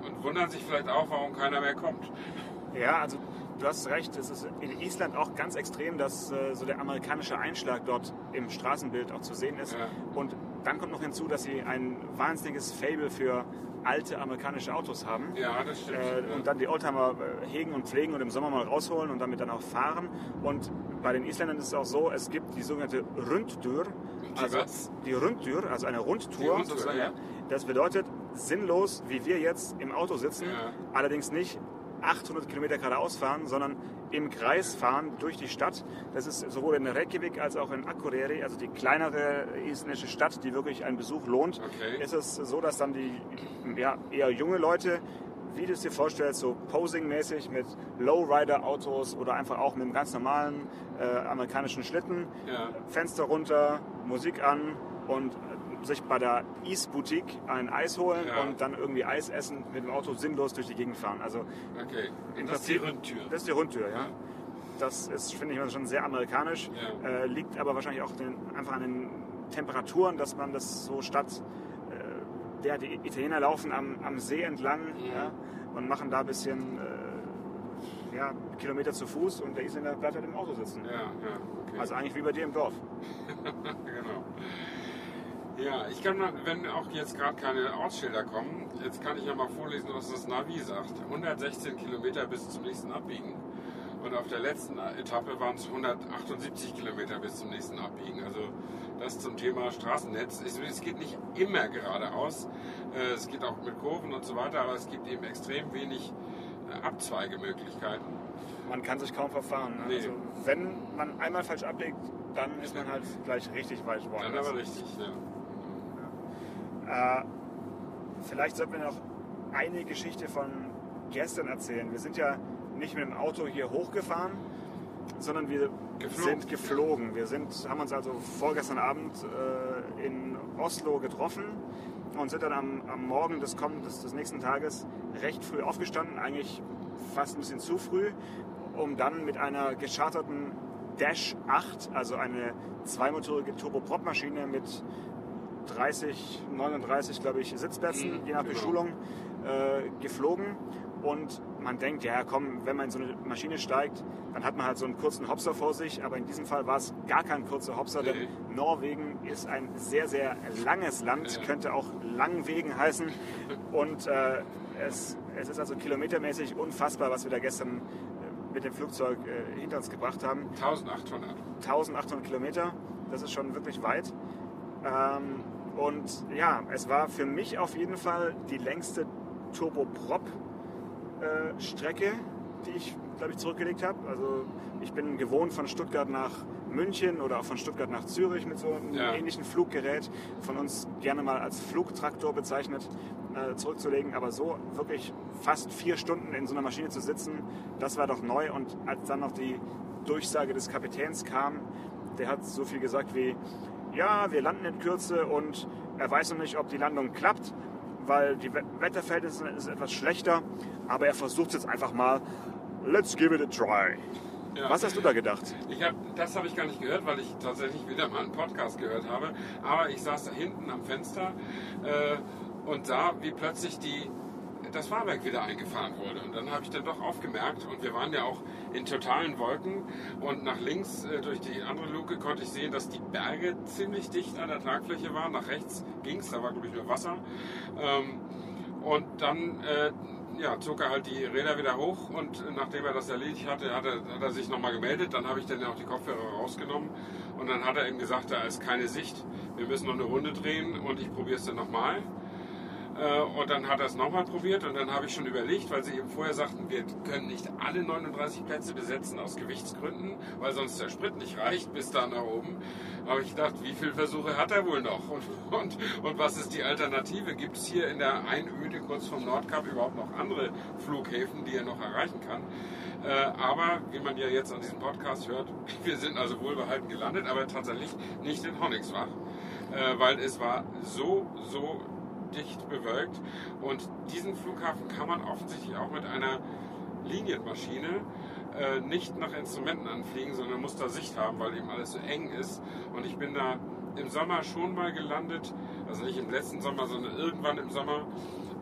Speaker 3: und wundern sich vielleicht auch, warum keiner mehr kommt.
Speaker 2: Ja, also du hast recht, es ist in Island auch ganz extrem, dass äh, so der amerikanische Einschlag dort im Straßenbild auch zu sehen ist.
Speaker 3: Ja.
Speaker 2: Und dann kommt noch hinzu, dass sie ein wahnsinniges Fable für alte amerikanische Autos haben.
Speaker 3: Ja, das stimmt.
Speaker 2: Äh,
Speaker 3: ja.
Speaker 2: und dann die Oldtimer äh, hegen und pflegen und im Sommer mal rausholen und damit dann auch fahren. Und bei den Isländern ist es auch so, es gibt die sogenannte Rundtür,
Speaker 3: Die
Speaker 2: also die Rundtür, also eine Rundtour.
Speaker 3: Ja.
Speaker 2: ja. Das bedeutet sinnlos, wie wir jetzt im Auto sitzen,
Speaker 3: Ja.
Speaker 2: allerdings nicht 800 Kilometer geradeaus fahren, sondern im Kreis fahren durch die Stadt. Das ist sowohl in Reykjavik als auch in Akureyri, also die kleinere isländische Stadt, die wirklich einen Besuch lohnt.
Speaker 3: Okay.
Speaker 2: Ist es so, dass dann die ja, eher junge Leute, wie du es dir vorstellst, so Posing-mäßig mit Lowrider-Autos oder einfach auch mit einem ganz normalen äh, amerikanischen Schlitten,
Speaker 3: Ja.
Speaker 2: Fenster runter, Musik an und sich bei der East-Boutique ein Eis holen
Speaker 3: Ja.
Speaker 2: und dann irgendwie Eis essen, mit dem Auto sinnlos durch die Gegend fahren. Also
Speaker 3: Okay.
Speaker 2: im
Speaker 3: Das ist die Rundtür.
Speaker 2: Das ist die Rundtür, ja.
Speaker 3: Ja.
Speaker 2: Das ist, finde ich, schon sehr amerikanisch. Äh, liegt aber wahrscheinlich auch den, einfach an den Temperaturen, dass man das so statt. Ja, die Italiener laufen am, am See entlang ja, und machen da ein bisschen äh, ja, Kilometer zu Fuß und der Isländer bleibt halt im Auto sitzen.
Speaker 3: Ja, ja, okay.
Speaker 2: Also eigentlich wie bei dir im Dorf. [laughs]
Speaker 3: genau. Ja, ich kann mal, wenn auch jetzt gerade keine Ortsschilder kommen, jetzt kann ich ja mal vorlesen, was das Navi sagt. 116 Kilometer bis zum nächsten Abbiegen. Und auf der letzten Etappe waren es 178 Kilometer bis zum nächsten Abbiegen. Also das zum Thema Straßennetz. Es, geht nicht immer geradeaus. Äh, Es geht auch mit Kurven und so weiter, aber es gibt eben extrem wenig äh, Abzweigemöglichkeiten.
Speaker 2: Man kann sich kaum verfahren. ne?
Speaker 3: Nee.
Speaker 2: Also wenn man einmal falsch ablegt, dann ist man halt gleich richtig weit
Speaker 3: Dann
Speaker 2: woanders.
Speaker 3: aber richtig, ja.
Speaker 2: Äh, vielleicht sollten wir noch eine Geschichte von gestern erzählen. Wir sind ja nicht mit dem Auto hier hochgefahren, sondern wir
Speaker 3: Geflogen.
Speaker 2: sind geflogen. Wir sind, haben uns also vorgestern Abend äh, in Oslo getroffen und sind dann am, am Morgen des, kommenden, des, des nächsten Tages recht früh aufgestanden, eigentlich fast ein bisschen zu früh, um dann mit einer gescharterten Dash 8, also eine zweimotorige Turboprop-Maschine mit 30, 39, glaube ich, Sitzplätzen,
Speaker 3: Mhm,
Speaker 2: je nach
Speaker 3: genau.
Speaker 2: Beschulung, äh, geflogen. Und man denkt, ja komm, wenn man in so eine Maschine steigt, dann hat man halt so einen kurzen Hopser vor sich. Aber in diesem Fall war es gar kein kurzer Hopser, denn
Speaker 3: Nee.
Speaker 2: Norwegen ist ein sehr, sehr langes Land,
Speaker 3: Ja.
Speaker 2: könnte auch Langwegen heißen. Und äh, es, es ist also kilometermäßig unfassbar, was wir da gestern äh, mit dem Flugzeug äh, hinter uns gebracht haben.
Speaker 3: 1800.
Speaker 2: 1800 Kilometer, das ist schon wirklich weit. Ähm, und ja, es war für mich auf jeden Fall die längste Turboprop-Strecke, die ich, glaube ich, zurückgelegt habe. Also ich bin gewohnt von Stuttgart nach München oder auch von Stuttgart nach Zürich mit so einem
Speaker 3: Ja.
Speaker 2: ähnlichen Fluggerät, von uns gerne mal als Flugtraktor bezeichnet, äh, zurückzulegen. Aber so wirklich fast vier Stunden in so einer Maschine zu sitzen, das war doch neu. Und als dann noch die Durchsage des Kapitäns kam, der hat so viel gesagt wie, ja, wir landen in Kürze und er weiß noch nicht, ob die Landung klappt, weil die We- Wetterverhältnisse sind etwas schlechter, aber er versucht es jetzt einfach mal. Let's give it a try.
Speaker 3: Ja.
Speaker 2: Was hast du da gedacht?
Speaker 3: Ich hab, das habe ich gar nicht gehört, weil ich tatsächlich wieder mal einen Podcast gehört habe. Aber ich saß da hinten am Fenster äh, und sah, wie plötzlich die, das Fahrwerk wieder eingefahren wurde. Und dann habe ich dann doch aufgemerkt, und wir waren ja auch in totalen Wolken. Und nach links äh, durch die andere Luke konnte ich sehen, dass die Berge ziemlich dicht an der Tragfläche waren. Nach rechts ging es, da war glaube ich nur Wasser. Ähm, und dann äh, ja, zog er halt die Räder wieder hoch und nachdem er das erledigt hatte, hat er, hat er sich nochmal gemeldet. Dann habe ich dann auch die Kopfhörer rausgenommen und dann hat er ihm gesagt, da ist keine Sicht, wir müssen noch eine Runde drehen und ich probiere es dann nochmal. Äh, Und dann hat er es nochmal probiert und dann habe ich schon überlegt, weil sie eben vorher sagten, wir können nicht alle 39 Plätze besetzen aus Gewichtsgründen, weil sonst der Sprit nicht reicht bis da nach oben. Aber ich gedacht, wie viele Versuche hat er wohl noch? Und, und, und was ist die Alternative? Gibt es hier in der Einöde kurz vom Nordkap überhaupt noch andere Flughäfen, die er noch erreichen kann? Äh, aber wie man ja jetzt an diesem Podcast hört, [laughs] wir sind also wohlbehalten gelandet, aber tatsächlich nicht in Honningsbach, äh, weil es war so, so dicht bewölkt. Und diesen Flughafen kann man offensichtlich auch mit einer Linienmaschine äh, nicht nach Instrumenten anfliegen, sondern muss da Sicht haben, weil eben alles so eng ist. Und ich bin da im Sommer schon mal gelandet, also nicht im letzten Sommer, sondern irgendwann im Sommer.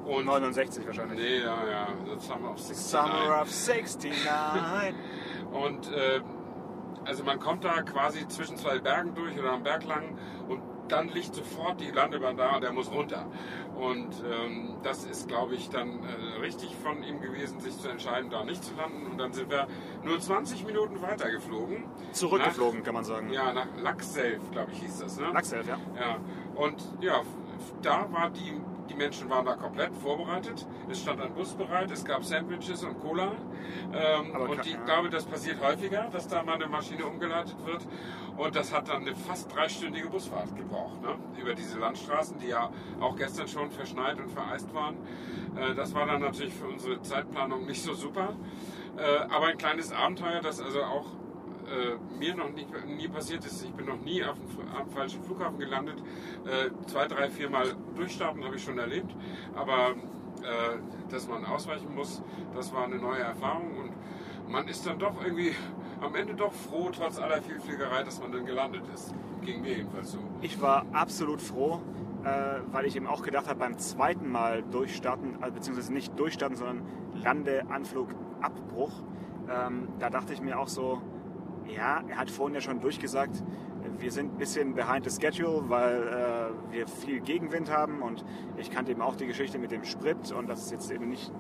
Speaker 3: Und
Speaker 2: 69 wahrscheinlich.
Speaker 3: nee, ja, ja, das Summer of 69.
Speaker 2: Summer of 69.
Speaker 3: Und äh, also man kommt da quasi zwischen zwei Bergen durch oder am Berg lang dann liegt sofort die Landebahn da und er muss runter. Und ähm, das ist, glaube ich, dann äh, richtig von ihm gewesen, sich zu entscheiden, da nicht zu landen. Und dann sind wir nur 20 Minuten weiter geflogen.
Speaker 2: Zurückgeflogen, kann man sagen.
Speaker 3: Nach, ja, nach Laxself, glaube ich, hieß das. Ne?
Speaker 2: Lachself, ja.
Speaker 3: Ja, und ja, da war die, die Menschen waren da komplett vorbereitet. Es stand ein Bus bereit, es gab Sandwiches und Cola. Ähm, und ich glaube, das passiert häufiger, dass da mal eine Maschine umgeleitet wird. Und das hat dann eine fast dreistündige Busfahrt gebraucht, ne? über diese Landstraßen, die ja auch gestern schon verschneit und vereist waren. Äh, das war dann natürlich für unsere Zeitplanung nicht so super. Äh, aber ein kleines Abenteuer, das also auch äh, mir noch nie, nie passiert ist. Ich bin noch nie auf dem, falschen Flughafen gelandet. Zwei, drei, vier Mal durchstarten habe ich schon erlebt. Aber dass man ausweichen muss, das war eine neue Erfahrung. Und man ist dann doch irgendwie am Ende doch froh, trotz aller Vielfliegerei, dass man dann gelandet ist. Ging mir jedenfalls so.
Speaker 2: Ich war absolut froh, äh, weil ich eben auch gedacht habe, beim zweiten Mal durchstarten, also beziehungsweise nicht durchstarten, sondern Lande, Anflug, Abbruch, ähm, da dachte ich mir auch so, ja, er hat vorhin ja schon durchgesagt, wir sind ein bisschen behind the schedule, weil äh, wir viel Gegenwind haben und ich kannte eben auch die Geschichte mit dem Sprit und dass es jetzt eben nicht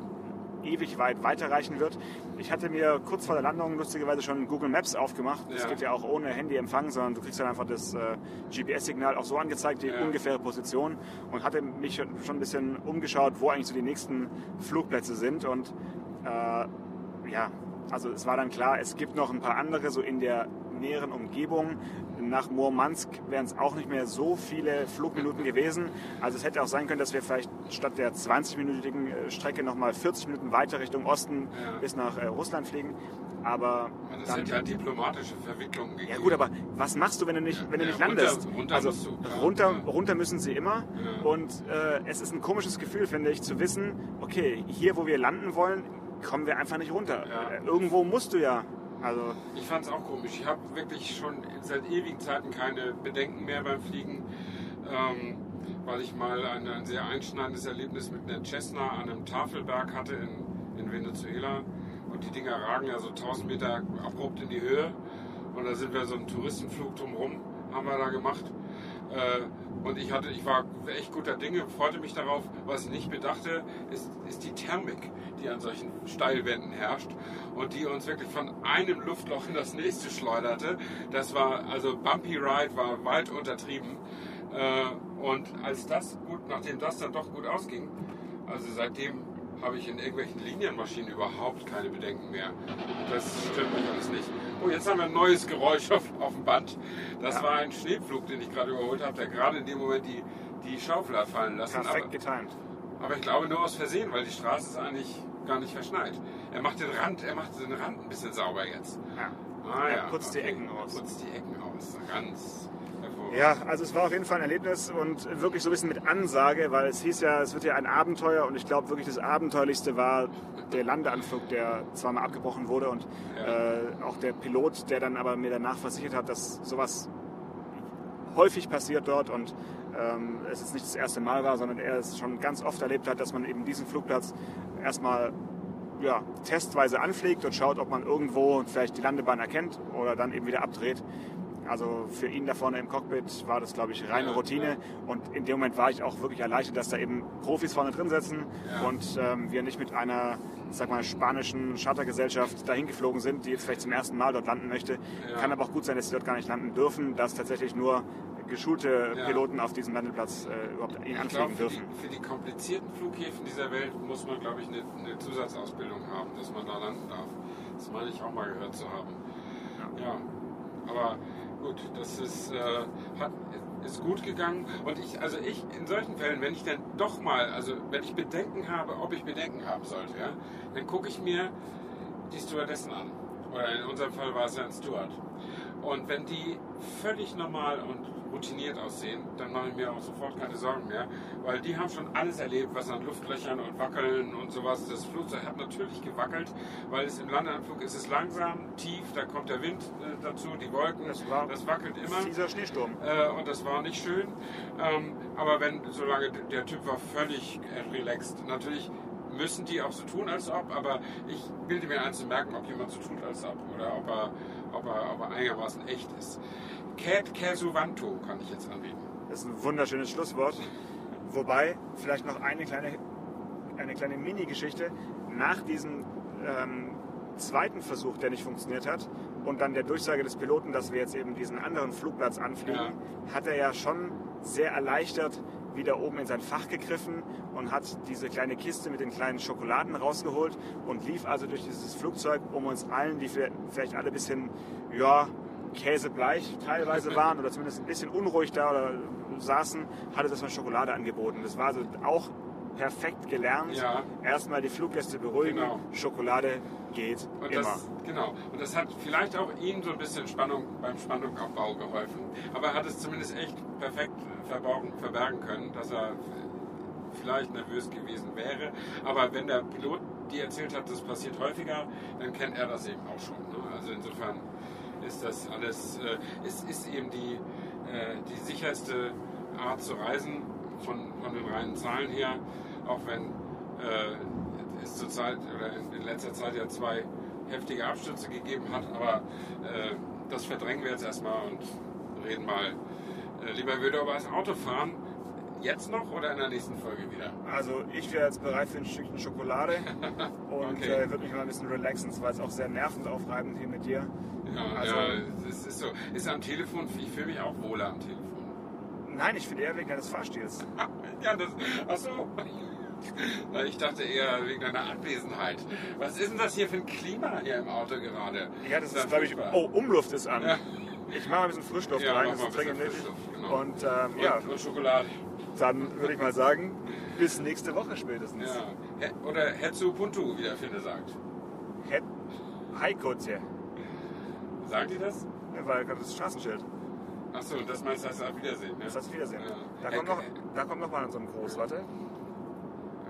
Speaker 2: ewig weit weiterreichen wird. Ich hatte mir kurz vor der Landung lustigerweise schon Google Maps aufgemacht. Das
Speaker 3: Ja.
Speaker 2: geht ja auch ohne Handyempfang, sondern du kriegst dann einfach das äh, GPS-Signal auch so angezeigt, die
Speaker 3: Ja.
Speaker 2: ungefähre Position und hatte mich schon schon ein bisschen umgeschaut, wo eigentlich so die nächsten Flugplätze sind und äh, ja, also es war dann klar, es gibt noch ein paar andere so in der näheren Umgebung. Nach Murmansk wären es auch nicht mehr so viele Flugminuten gewesen. Also es hätte auch sein können, dass wir vielleicht statt der 20-minütigen äh, Strecke nochmal 40 Minuten weiter Richtung Osten
Speaker 3: Ja.
Speaker 2: bis nach äh, Russland fliegen. Aber
Speaker 3: es
Speaker 2: dann,
Speaker 3: sind ja diplomatische Verwicklungen gegeben.
Speaker 2: ja gut, aber was machst du, wenn du nicht, wenn du
Speaker 3: Ja,
Speaker 2: nicht
Speaker 3: runter-
Speaker 2: landest?
Speaker 3: runter
Speaker 2: also
Speaker 3: du, klar.
Speaker 2: runter,
Speaker 3: Ja.
Speaker 2: runter müssen sie immer.
Speaker 3: Ja.
Speaker 2: Und äh, es ist ein komisches Gefühl, finde ich, zu wissen, okay, hier, wo wir landen wollen, kommen wir einfach nicht runter.
Speaker 3: Ja.
Speaker 2: Äh, irgendwo musst du ja. Also
Speaker 3: Ich fand es auch komisch. Ich habe wirklich schon seit ewigen Zeiten keine Bedenken mehr beim Fliegen, ähm, weil ich mal ein, ein sehr einschneidendes Erlebnis mit einer Cessna an einem Tafelberg hatte in, in Venezuela. Und die Dinger ragen ja so 1000 Meter abrupt in die Höhe. Und da sind wir so einen Touristenflug drumherum, haben wir da gemacht. Äh, und ich hatte, ich war echt guter Dinge, freute mich darauf. Was ich nicht bedachte, ist, ist die Thermik, die an solchen Steilwänden herrscht und die uns wirklich von einem Luftloch in das nächste schleuderte. Das war, also Bumpy Ride war weit untertrieben. Äh, und als das gut, nachdem das dann doch gut ausging, also seitdem habe ich in irgendwelchen Linienmaschinen überhaupt keine Bedenken mehr. Das stimmt mich alles nicht. Oh, jetzt haben wir ein neues Geräusch auf, auf dem Band. Das
Speaker 2: Ja.
Speaker 3: war ein Schneepflug, den ich gerade überholt habe, der gerade in dem Moment die, die Schaufel hat fallen lassen.
Speaker 2: Perfekt
Speaker 3: Aber,
Speaker 2: getimt.
Speaker 3: aber ich glaube nur aus Versehen, weil die Straße ist eigentlich gar nicht verschneit. Er macht den Rand, er macht den Rand ein bisschen sauber jetzt.
Speaker 2: Ja.
Speaker 3: Ah,
Speaker 2: Er
Speaker 3: ja,
Speaker 2: putzt die Ecken aus.
Speaker 3: Er putzt die Ecken aus. Ganz.
Speaker 2: Ja, also es war auf jeden Fall ein Erlebnis und wirklich so ein bisschen mit Ansage, weil es hieß ja, es wird ja ein Abenteuer und ich glaube wirklich das Abenteuerlichste war der Landeanflug, der zweimal abgebrochen wurde und äh, auch der Pilot, der dann aber mir danach versichert hat, dass sowas häufig passiert dort und ähm, es jetzt nicht das erste Mal war, sondern er es schon ganz oft erlebt hat, dass man eben diesen Flugplatz erstmal ja, testweise anfliegt und schaut, ob man irgendwo vielleicht die Landebahn erkennt oder dann eben wieder abdreht. Also für ihn da vorne im Cockpit war das, glaube ich, reine
Speaker 3: Ja,
Speaker 2: Routine.
Speaker 3: ja.
Speaker 2: Und in dem Moment war ich auch wirklich erleichtert, dass da eben Profis vorne drin sitzen
Speaker 3: Ja.
Speaker 2: und ähm, wir nicht mit einer, sag mal, spanischen Chartergesellschaft dahin geflogen sind, die jetzt vielleicht zum ersten Mal dort landen möchte.
Speaker 3: Ja.
Speaker 2: Kann aber auch gut sein, dass sie dort gar nicht landen dürfen, dass tatsächlich nur geschulte
Speaker 3: Ja.
Speaker 2: Piloten auf diesem Landeplatz äh, überhaupt ihn
Speaker 3: Ich
Speaker 2: anfliegen
Speaker 3: glaube, für die,
Speaker 2: dürfen.
Speaker 3: für die komplizierten Flughäfen dieser Welt muss man, glaube ich, eine, eine Zusatzausbildung haben, dass man da landen darf. Das meine ich auch mal gehört zu haben. Ja, aber gut, das ist, äh, hat, ist gut gegangen. Und ich, also ich, in solchen Fällen, wenn ich dann doch mal, also wenn ich Bedenken habe, ob ich Bedenken haben sollte, ja, dann gucke ich mir die Stewardessen an. Oder in unserem Fall war es ja ein Steward. Und wenn die völlig normal und routiniert aussehen, dann mache ich mir auch sofort keine Sorgen mehr, weil die haben schon alles erlebt, was an Luftlöchern und Wackeln und sowas. Das Flugzeug hat natürlich gewackelt, weil es im Landeanflug ist es langsam, tief, da kommt der Wind äh, dazu, die Wolken,
Speaker 2: Das war
Speaker 3: das wackelt immer.
Speaker 2: Dieser Schneesturm.
Speaker 3: Äh, und das war nicht schön. Ähm, aber wenn, solange der Typ war völlig relaxed. Natürlich müssen die auch so tun, als ob, aber ich bilde mir ein zu merken, ob jemand so tut, als ob. Oder ob er, ob er, ob er einigermaßen echt ist. Cat Casuvanto kann ich jetzt anbieten.
Speaker 2: Das ist ein wunderschönes Schlusswort. Wobei, vielleicht noch eine kleine, eine kleine Mini-Geschichte. Nach diesem ähm, zweiten Versuch, der nicht funktioniert hat, und dann der Durchsage des Piloten, dass wir jetzt eben diesen anderen Flugplatz anfliegen, hat er ja schon sehr erleichtert wieder oben in sein Fach gegriffen und hat diese kleine Kiste mit den kleinen Schokoladen rausgeholt und lief also durch dieses Flugzeug, um uns allen, die vielleicht alle ein bisschen, ja, käsebleich teilweise waren oder zumindest ein bisschen unruhig da oder saßen, hatte das mal Schokolade angeboten. Das war also auch perfekt gelernt.
Speaker 3: Ja.
Speaker 2: Erstmal die Fluggäste beruhigen,
Speaker 3: Genau.
Speaker 2: Schokolade geht
Speaker 3: Und
Speaker 2: immer.
Speaker 3: das, genau. Und das hat vielleicht auch ihm so ein bisschen Spannung beim Spannungaufbau geholfen. Aber er hat es zumindest echt perfekt verborgen, verbergen können, dass er vielleicht nervös gewesen wäre. Aber wenn der Pilot dir erzählt hat, das passiert häufiger, dann kennt er das eben auch schon. Ne? Also insofern ist das alles, äh, ist, ist eben die, äh, die sicherste Art zu reisen von, von den reinen Zahlen her, auch wenn äh, es zurzeit oder in, in letzter Zeit ja zwei heftige Abstürze gegeben hat, aber äh, das verdrängen wir jetzt erstmal und reden mal äh, lieber würde über das Autofahren jetzt noch oder in der nächsten Folge wieder?
Speaker 2: Also ich wäre jetzt bereit für ein Stückchen Schokolade [laughs] und
Speaker 3: Okay.
Speaker 2: äh, würde mich mal ein bisschen relaxen. Es war jetzt auch sehr nervenaufreibend hier mit dir.
Speaker 3: Ja,
Speaker 2: Also-
Speaker 3: ja, es ist so. Ist am Telefon, ich fühle mich auch wohler am Telefon.
Speaker 2: Nein, ich finde eher wegen deines Fahrstils. [laughs]
Speaker 3: Ja, das. Ach so. Ich dachte eher wegen deiner Abwesenheit. Was ist denn das hier für ein Klima hier im Auto gerade?
Speaker 2: Ja, das
Speaker 3: ja
Speaker 2: ist, glaube ich. Oh, Umluft ist an.
Speaker 3: Ja.
Speaker 2: Ich mache ein bisschen Frischluft
Speaker 3: Ja,
Speaker 2: rein, das ist dringend nötig.
Speaker 3: Genau.
Speaker 2: Und ähm,
Speaker 3: Und,
Speaker 2: ja,
Speaker 3: und Schokolade.
Speaker 2: dann würde ich mal sagen, bis nächste Woche spätestens.
Speaker 3: Ja. He- Oder Hetsu Puntu, wie der Finne sagt.
Speaker 2: Het Heikotje,
Speaker 3: Sagen die das?
Speaker 2: weil das ist Straßenschild.
Speaker 3: Achso, das meinst du, heißt auf Wiedersehen. Ne?
Speaker 2: Das heißt Wiedersehen.
Speaker 3: Ja.
Speaker 2: Da kommt noch, da kommt noch mal so ein Groß, warte.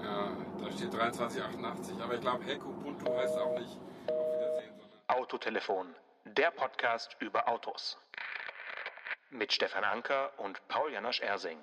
Speaker 3: Ja, da steht 2388. Aber ich glaube, Heku Puntu heißt auch nicht auf Wiedersehen, sondern.
Speaker 1: Autotelefon, der Podcast über Autos. Mit Stefan Anker und Paul Janosch Ersing.